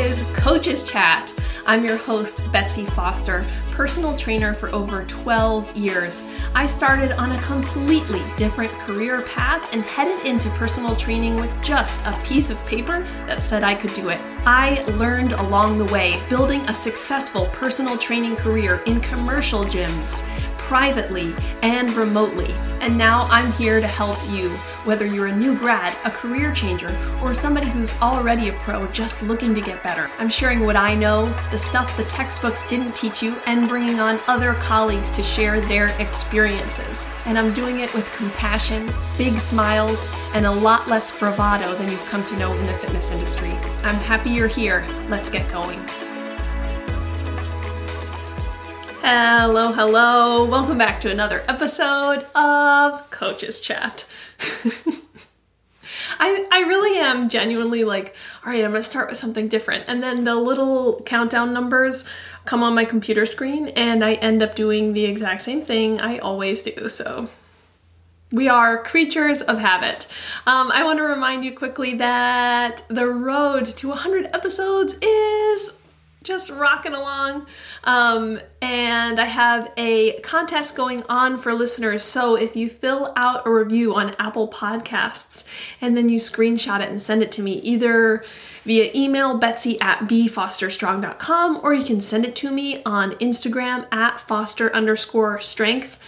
is Coaches Chat. I'm your host, Betsy Foster, personal trainer for over 12 years. I started on a completely different career path and headed into personal training with just a piece of paper that said I could do it. I learned along the way, building a successful personal training career in commercial gyms privately and remotely. And now I'm here to help you, whether you're a new grad, a career changer, or somebody who's already a pro just looking to get better. I'm sharing what I know, the stuff the textbooks didn't teach you, and bringing on other colleagues to share their experiences. And I'm doing it with compassion, big smiles, and a lot less bravado than you've come to know in the fitness industry. I'm happy you're here. Let's get going. Hello, hello. Welcome back to another episode of Coaches Chat. I, I really am genuinely like, all right, I'm gonna start with something different. And then the little countdown numbers come on my computer screen, and I end up doing the exact same thing I always do. So we are creatures of habit. Um, I want to remind you quickly that the road to 100 episodes is just rocking along. Um, and I have a contest going on for listeners. So if you fill out a review on Apple Podcasts and then you screenshot it and send it to me, either via email betsy at bfosterstrong.com or you can send it to me on Instagram at foster underscore strength.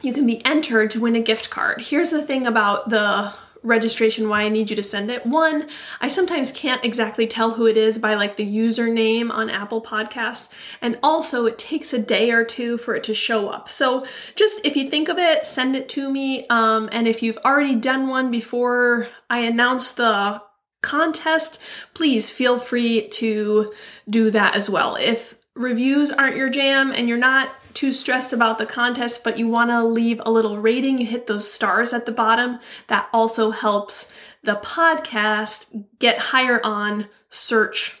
You can be entered to win a gift card. Here's the thing about the registration why I need you to send it. One, I sometimes can't exactly tell who it is by like the username on Apple Podcasts, and also it takes a day or two for it to show up. So just if you think of it, send it to me. Um, and if you've already done one before I announce the contest, please feel free to do that as well. If reviews aren't your jam and you're not too stressed about the contest, but you want to leave a little rating, you hit those stars at the bottom. That also helps the podcast get higher on search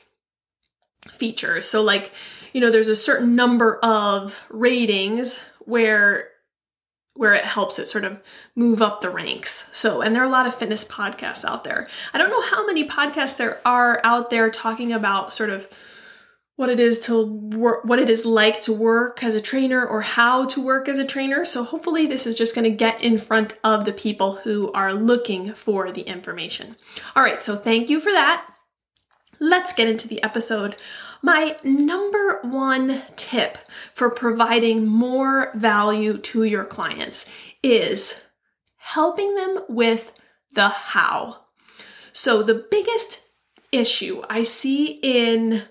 features. So, like, you know, there's a certain number of ratings where where it helps it sort of move up the ranks. So, and there are a lot of fitness podcasts out there. I don't know how many podcasts there are out there talking about sort of what it is to work, what it is like to work as a trainer or how to work as a trainer. So hopefully this is just going to get in front of the people who are looking for the information. All right, so thank you for that. Let's get into the episode. My number one tip for providing more value to your clients is helping them with the how. So the biggest issue I see in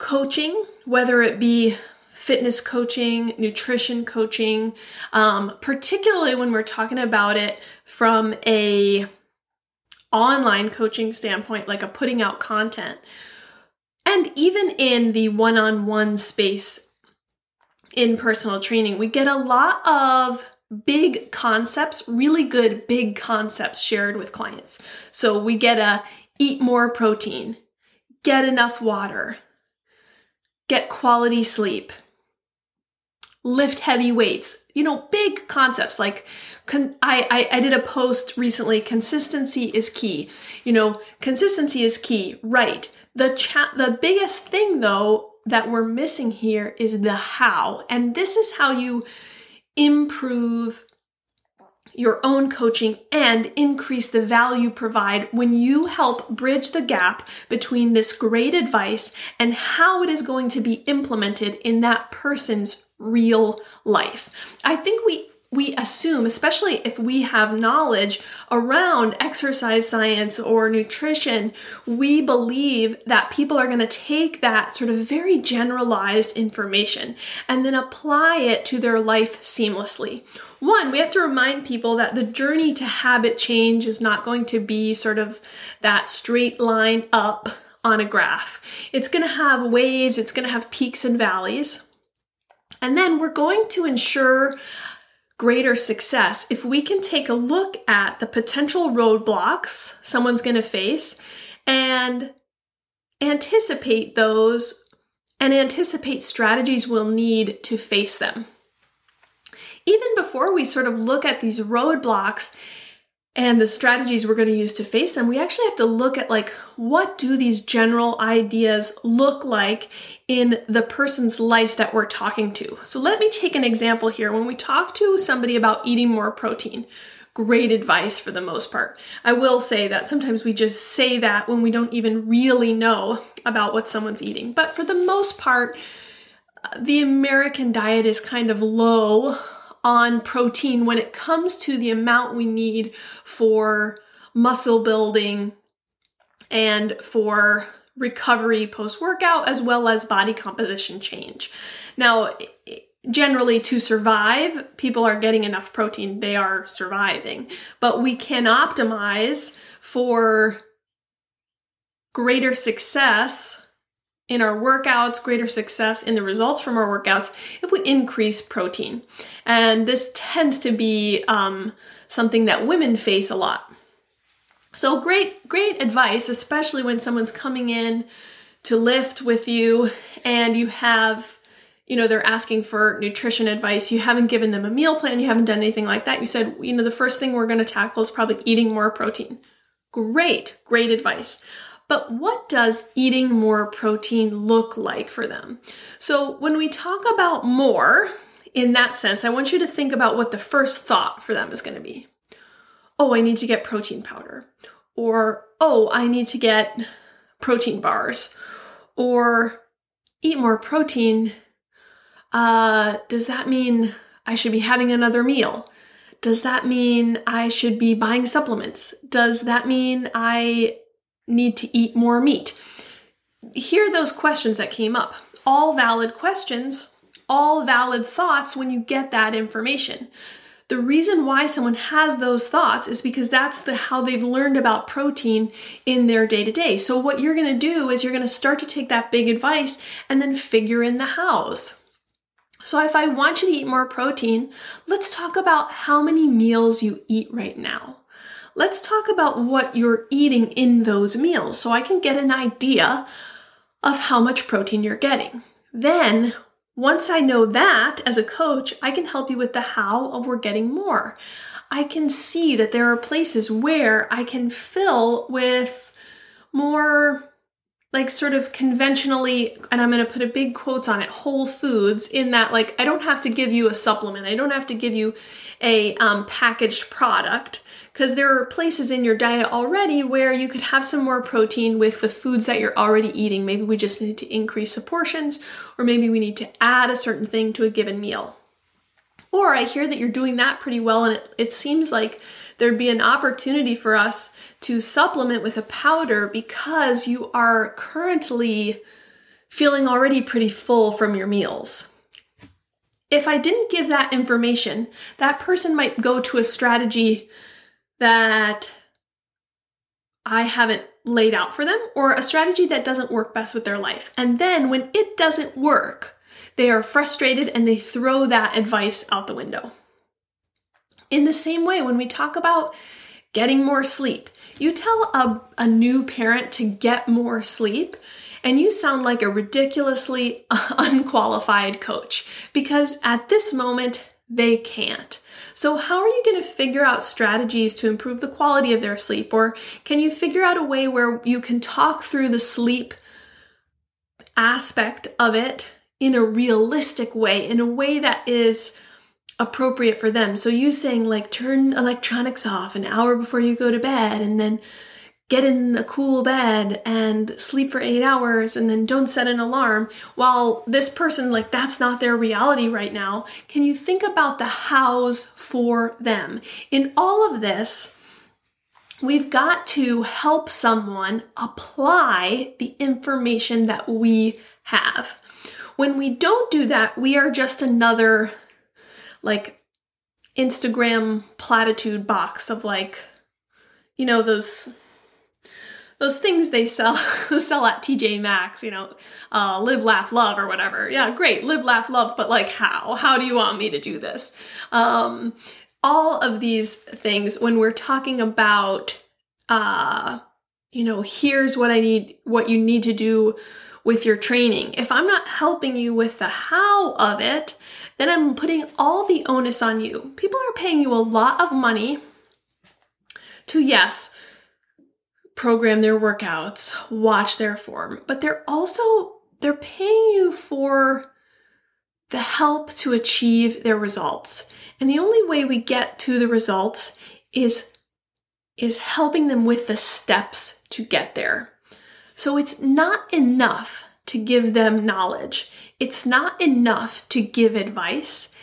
coaching, whether it be fitness coaching, nutrition coaching, um, particularly when we're talking about it from a online coaching standpoint, like a putting out content, and even in the one-on-one space in personal training, we get a lot of big concepts, really good big concepts shared with clients. So we get a eat more protein, get enough water, get quality sleep, lift heavy weights, you know, big concepts like con- I, I, I did a post recently consistency is key. You know, consistency is key, right? The chat the biggest thing though that we're missing here is the how. And this is how you improve your own coaching and increase the value provide when you help bridge the gap between this great advice and how it is going to be implemented in that person's real life. I think we we assume, especially if we have knowledge around exercise science or nutrition, we believe that people are going to take that sort of very generalized information and then apply it to their life seamlessly. One, we have to remind people that the journey to habit change is not going to be sort of that straight line up on a graph. It's going to have waves, it's going to have peaks and valleys. And then we're going to ensure greater success if we can take a look at the potential roadblocks someone's going to face and anticipate those and anticipate strategies we'll need to face them. Even before we sort of look at these roadblocks and the strategies we're going to use to face them, we actually have to look at like what do these general ideas look like in the person's life that we're talking to. So let me take an example here. When we talk to somebody about eating more protein, great advice for the most part. I will say that sometimes we just say that when we don't even really know about what someone's eating. But for the most part, uh, the American diet is kind of low on protein when it comes to the amount we need for muscle building and for recovery post workout, as well as body composition change. Now, generally, to survive, people are getting enough protein, they are surviving. But we can optimize for greater success in our workouts, greater success in the results from our workouts if we increase protein. And this tends to be um, something that women face a lot. So great, great advice, especially when someone's coming in to lift with you and you have, you know, they're asking for nutrition advice. You haven't given them a meal plan, you haven't done anything like that. You said, you know, the first thing we're going to tackle is probably eating more protein. Great, great advice. But what does eating more protein look like for them? So, when we talk about more in that sense, I want you to think about what the first thought for them is going to be. Oh, I need to get protein powder. Or, oh, I need to get protein bars. Or, eat more protein. Uh, does that mean I should be having another meal? Does that mean I should be buying supplements? Does that mean I need to eat more meat? Hear those questions that came up. All valid questions, all valid thoughts when you get that information. The reason why someone has those thoughts is because that's the how they've learned about protein in their day-to-day. So what you're going to do is you're going to start to take that big advice and then figure in the hows. So if I want you to eat more protein, let's talk about how many meals you eat right now let's talk about what you're eating in those meals so I can get an idea of how much protein you're getting. Then, once I know that as a coach, I can help you with the how of we're getting more. I can see that there are places where I can fill with more like sort of conventionally and i'm going to put a big quotes on it whole foods in that like i don't have to give you a supplement i don't have to give you a um, packaged product because there are places in your diet already where you could have some more protein with the foods that you're already eating. Maybe we just need to increase the portions, or maybe we need to add a certain thing to a given meal. Or I hear that you're doing that pretty well, and it, it seems like there'd be an opportunity for us to supplement with a powder because you are currently feeling already pretty full from your meals. If I didn't give that information, that person might go to a strategy that I haven't laid out for them or a strategy that doesn't work best with their life. And then when it doesn't work, they are frustrated and they throw that advice out the window. In the same way, when we talk about getting more sleep, you tell a, a new parent to get more sleep, and you sound like a ridiculously unqualified coach because at this moment, they can't. So, how are you going to figure out strategies to improve the quality of their sleep? Or can you figure out a way where you can talk through the sleep aspect of it in a realistic way, in a way that is appropriate for them? So, you saying, like, turn electronics off an hour before you go to bed and then get in a cool bed and sleep for eight hours and then don't set an alarm while this person like that's not their reality right now. Can you think about the hows for them? In all of this we've got to help someone apply the information that we have. When we don't do that we are just another like instagram platitude box of like you know those those things they sell sell at TJ Maxx, you know, uh, live, laugh, love, or whatever. Yeah, great, live, laugh, love, but like how? How do you want me to do this? Um, all of these things when we're talking about, uh, you know, here's what I need, what you need to do with your training. If I'm not helping you with the how of it, then I'm putting all the onus on you. People are paying you a lot of money to yes, program their workouts, watch their form, but they're also they're paying you for the help to achieve their results. And the only way we get to the results is is helping them with the steps to get there. So it's not enough to give them knowledge. It's not enough to give advice.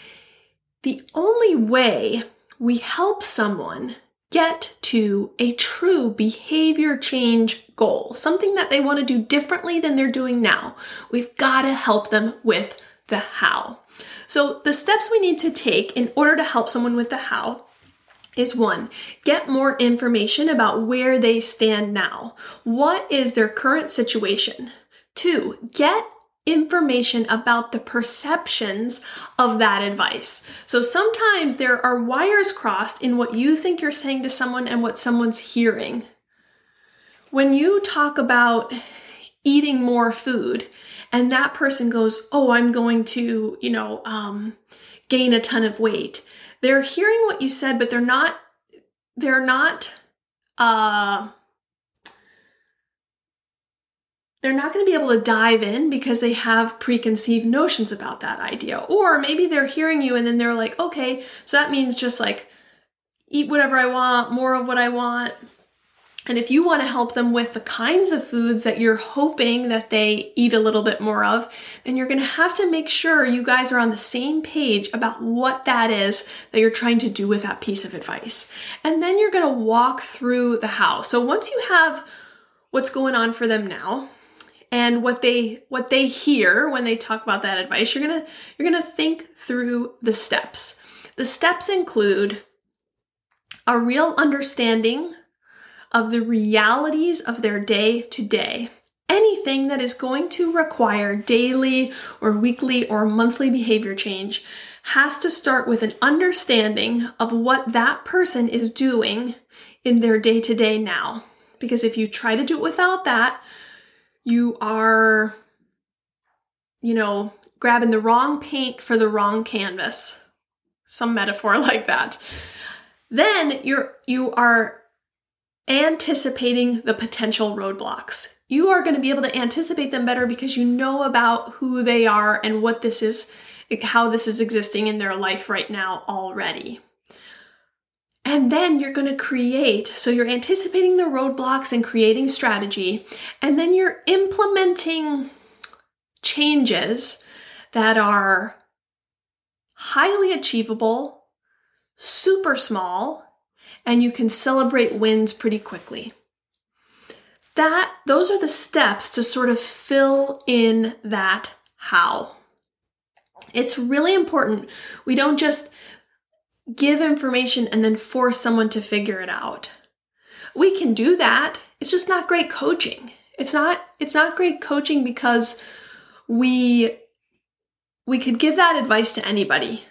The only way we help someone get to a true behavior change goal, something that they want to do differently than they're doing now, we've got to help them with the how. So, the steps we need to take in order to help someone with the how is one, get more information about where they stand now. What is their current situation? Two, get information about the perceptions of that advice. So sometimes there are wires crossed in what you think you're saying to someone and what someone's hearing. When you talk about eating more food and that person goes, Oh, I'm going to, you know, um, gain a ton of weight. They're hearing what you said, but they're not, they're not, uh, they're not going to be able to dive in because they have preconceived notions about that idea. Or maybe they're hearing you and then they're like, okay, so that means just like eat whatever I want, more of what I want. And if you want to help them with the kinds of foods that you're hoping that they eat a little bit more of, then you're going to have to make sure you guys are on the same page about what that is that you're trying to do with that piece of advice. And then you're going to walk through the how. So once you have what's going on for them now, and what they what they hear when they talk about that advice you're going to you're going to think through the steps the steps include a real understanding of the realities of their day to day anything that is going to require daily or weekly or monthly behavior change has to start with an understanding of what that person is doing in their day to day now. Because if you try to do it without that, you are, you know, grabbing the wrong paint for the wrong canvas. Some metaphor like that. Then you're you are anticipating the potential roadblocks. You are going to be able to anticipate them better because you know about who they are and what this is how this is existing in their life right now already. And then you're going to create. So you're anticipating the roadblocks and creating strategy. And then you're implementing changes that are highly achievable, super small, and you can celebrate wins pretty quickly. That those are the steps to sort of fill in that how. It's really important. We don't just give information and then force someone to figure it out. We can do that. It's just not great coaching. It's not it's not great coaching because we we could give that advice to anybody.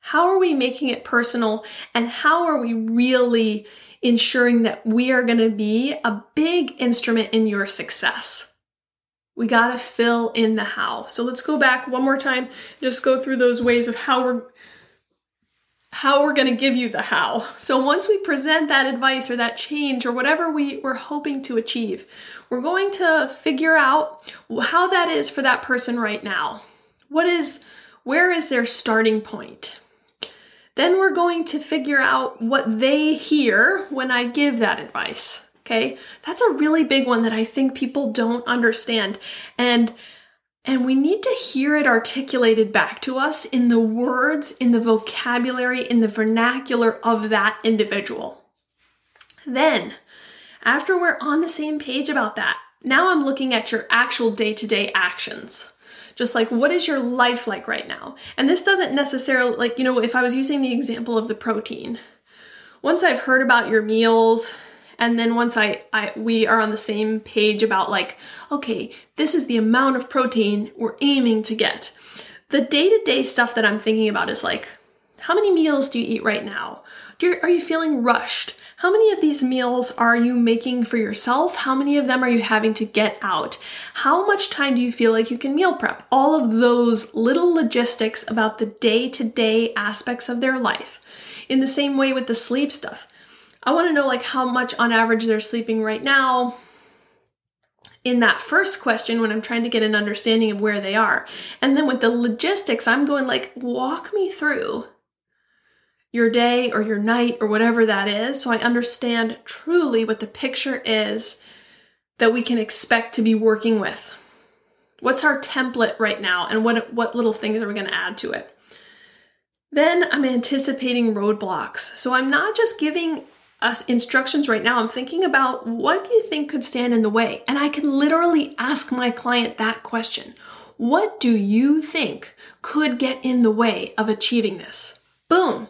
How are we making it personal and how are we really ensuring that we are going to be a big instrument in your success? We got to fill in the how. So let's go back one more time, just go through those ways of how we're how we're going to give you the how. So once we present that advice or that change or whatever we, we're hoping to achieve, we're going to figure out how that is for that person right now. What is, where is their starting point? Then we're going to figure out what they hear when I give that advice. Okay, that's a really big one that I think people don't understand. And and we need to hear it articulated back to us in the words, in the vocabulary, in the vernacular of that individual. Then, after we're on the same page about that, now I'm looking at your actual day to day actions. Just like, what is your life like right now? And this doesn't necessarily, like, you know, if I was using the example of the protein, once I've heard about your meals and then once I, I we are on the same page about like okay this is the amount of protein we're aiming to get. The day-to-day stuff that i'm thinking about is like how many meals do you eat right now? You, are you feeling rushed? How many of these meals are you making for yourself? How many of them are you having to get out? How much time do you feel like you can meal prep? All of those little logistics about the day-to-day aspects of their life. In the same way with the sleep stuff I want to know like how much on average they're sleeping right now in that first question when I'm trying to get an understanding of where they are. And then with the logistics, I'm going like, walk me through your day or your night or whatever that is so I understand truly what the picture is that we can expect to be working with. What's our template right now and what what little things are we going to add to it? Then I'm anticipating roadblocks. So I'm not just giving uh, instructions right now, I'm thinking about what do you think could stand in the way? And I can literally ask my client that question. What do you think could get in the way of achieving this? Boom.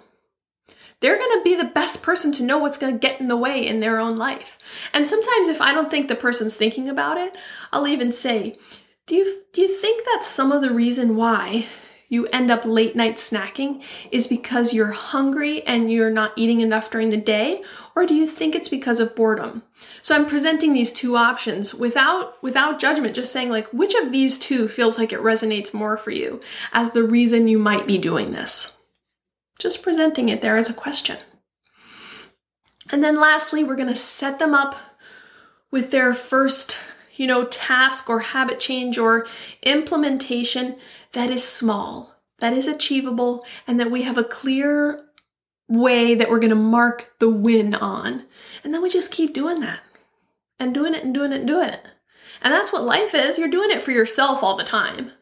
They're going to be the best person to know what's going to get in the way in their own life. And sometimes if I don't think the person's thinking about it, I'll even say, "Do you do you think that's some of the reason why you end up late night snacking is because you're hungry and you're not eating enough during the day or do you think it's because of boredom? So i'm presenting these two options without without judgment just saying like which of these two feels like it resonates more for you as the reason you might be doing this? Just presenting it there as a question. And then lastly we're going to set them up with their first you know task or habit change or implementation that is small, that is achievable, and that we have a clear way that we're going to mark the win on. And then we just keep doing that and doing it and doing it and doing it. And that's what life is. You're doing it for yourself all the time.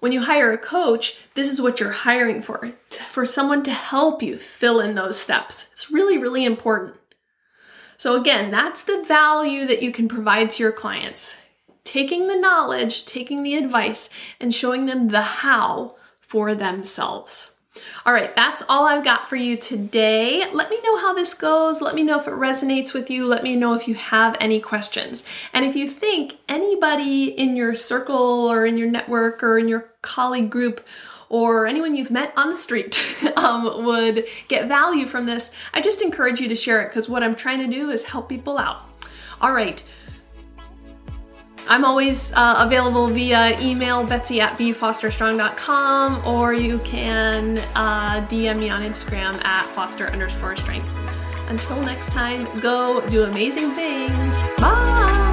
When you hire a coach, this is what you're hiring for for someone to help you fill in those steps. It's really, really important. So, again, that's the value that you can provide to your clients taking the knowledge, taking the advice, and showing them the how for themselves. All right, that's all I've got for you today. Let me know how this goes. Let me know if it resonates with you. Let me know if you have any questions. And if you think anybody in your circle or in your network or in your colleague group or anyone you've met on the street um, would get value from this, I just encourage you to share it because what I'm trying to do is help people out. All right. I'm always uh, available via email, betsy at bfosterstrong.com, or you can uh, DM me on Instagram at foster underscore strength. Until next time, go do amazing things. Bye!